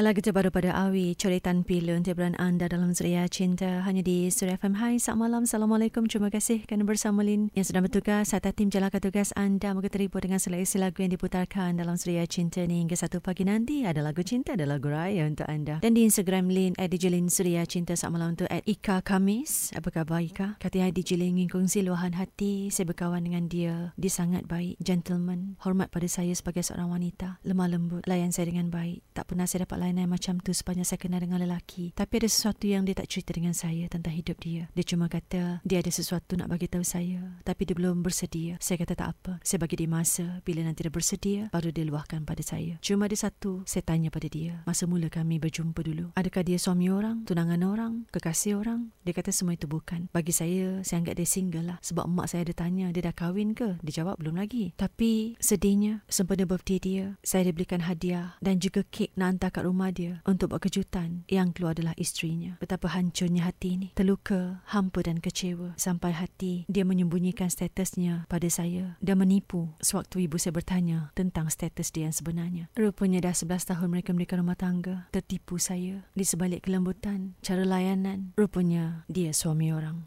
Lagu terbaru pada Awi, coretan pilu untuk beran anda dalam Suria Cinta hanya di Suria FM. Hai, selamat malam. Assalamualaikum. Terima kasih kerana bersama Lin yang sedang bertugas serta tim jalankan tugas anda moga terhibur dengan seleksi lagu yang diputarkan dalam Suria Cinta ni hingga satu pagi nanti. Ada lagu cinta, ada lagu raya untuk anda. Dan di Instagram Lin, at DJ Suria Cinta selamat malam untuk at Ika Kamis. Apa khabar Ika? Kata hai DJ Lin ingin kongsi luahan hati. Saya berkawan dengan dia. Dia sangat baik, gentleman, hormat pada saya sebagai seorang wanita, lemah lembut, layan saya dengan baik. Tak pernah saya dapat layan lain macam tu sepanjang saya kenal dengan lelaki. Tapi ada sesuatu yang dia tak cerita dengan saya tentang hidup dia. Dia cuma kata dia ada sesuatu nak bagi tahu saya. Tapi dia belum bersedia. Saya kata tak apa. Saya bagi dia masa. Bila nanti dia bersedia, baru dia luahkan pada saya. Cuma ada satu, saya tanya pada dia. Masa mula kami berjumpa dulu. Adakah dia suami orang, tunangan orang, kekasih orang? Dia kata semua itu bukan. Bagi saya, saya anggap dia single lah. Sebab emak saya ada tanya, dia dah kahwin ke? Dia jawab belum lagi. Tapi sedihnya, sempena birthday dia, saya dibelikan hadiah dan juga kek nak hantar kat rumah rumah dia untuk buat kejutan yang keluar adalah istrinya. Betapa hancurnya hati ini. Terluka, hampa dan kecewa. Sampai hati dia menyembunyikan statusnya pada saya dan menipu sewaktu ibu saya bertanya tentang status dia yang sebenarnya. Rupanya dah 11 tahun mereka mendirikan rumah tangga. Tertipu saya di sebalik kelembutan, cara layanan. Rupanya dia suami orang.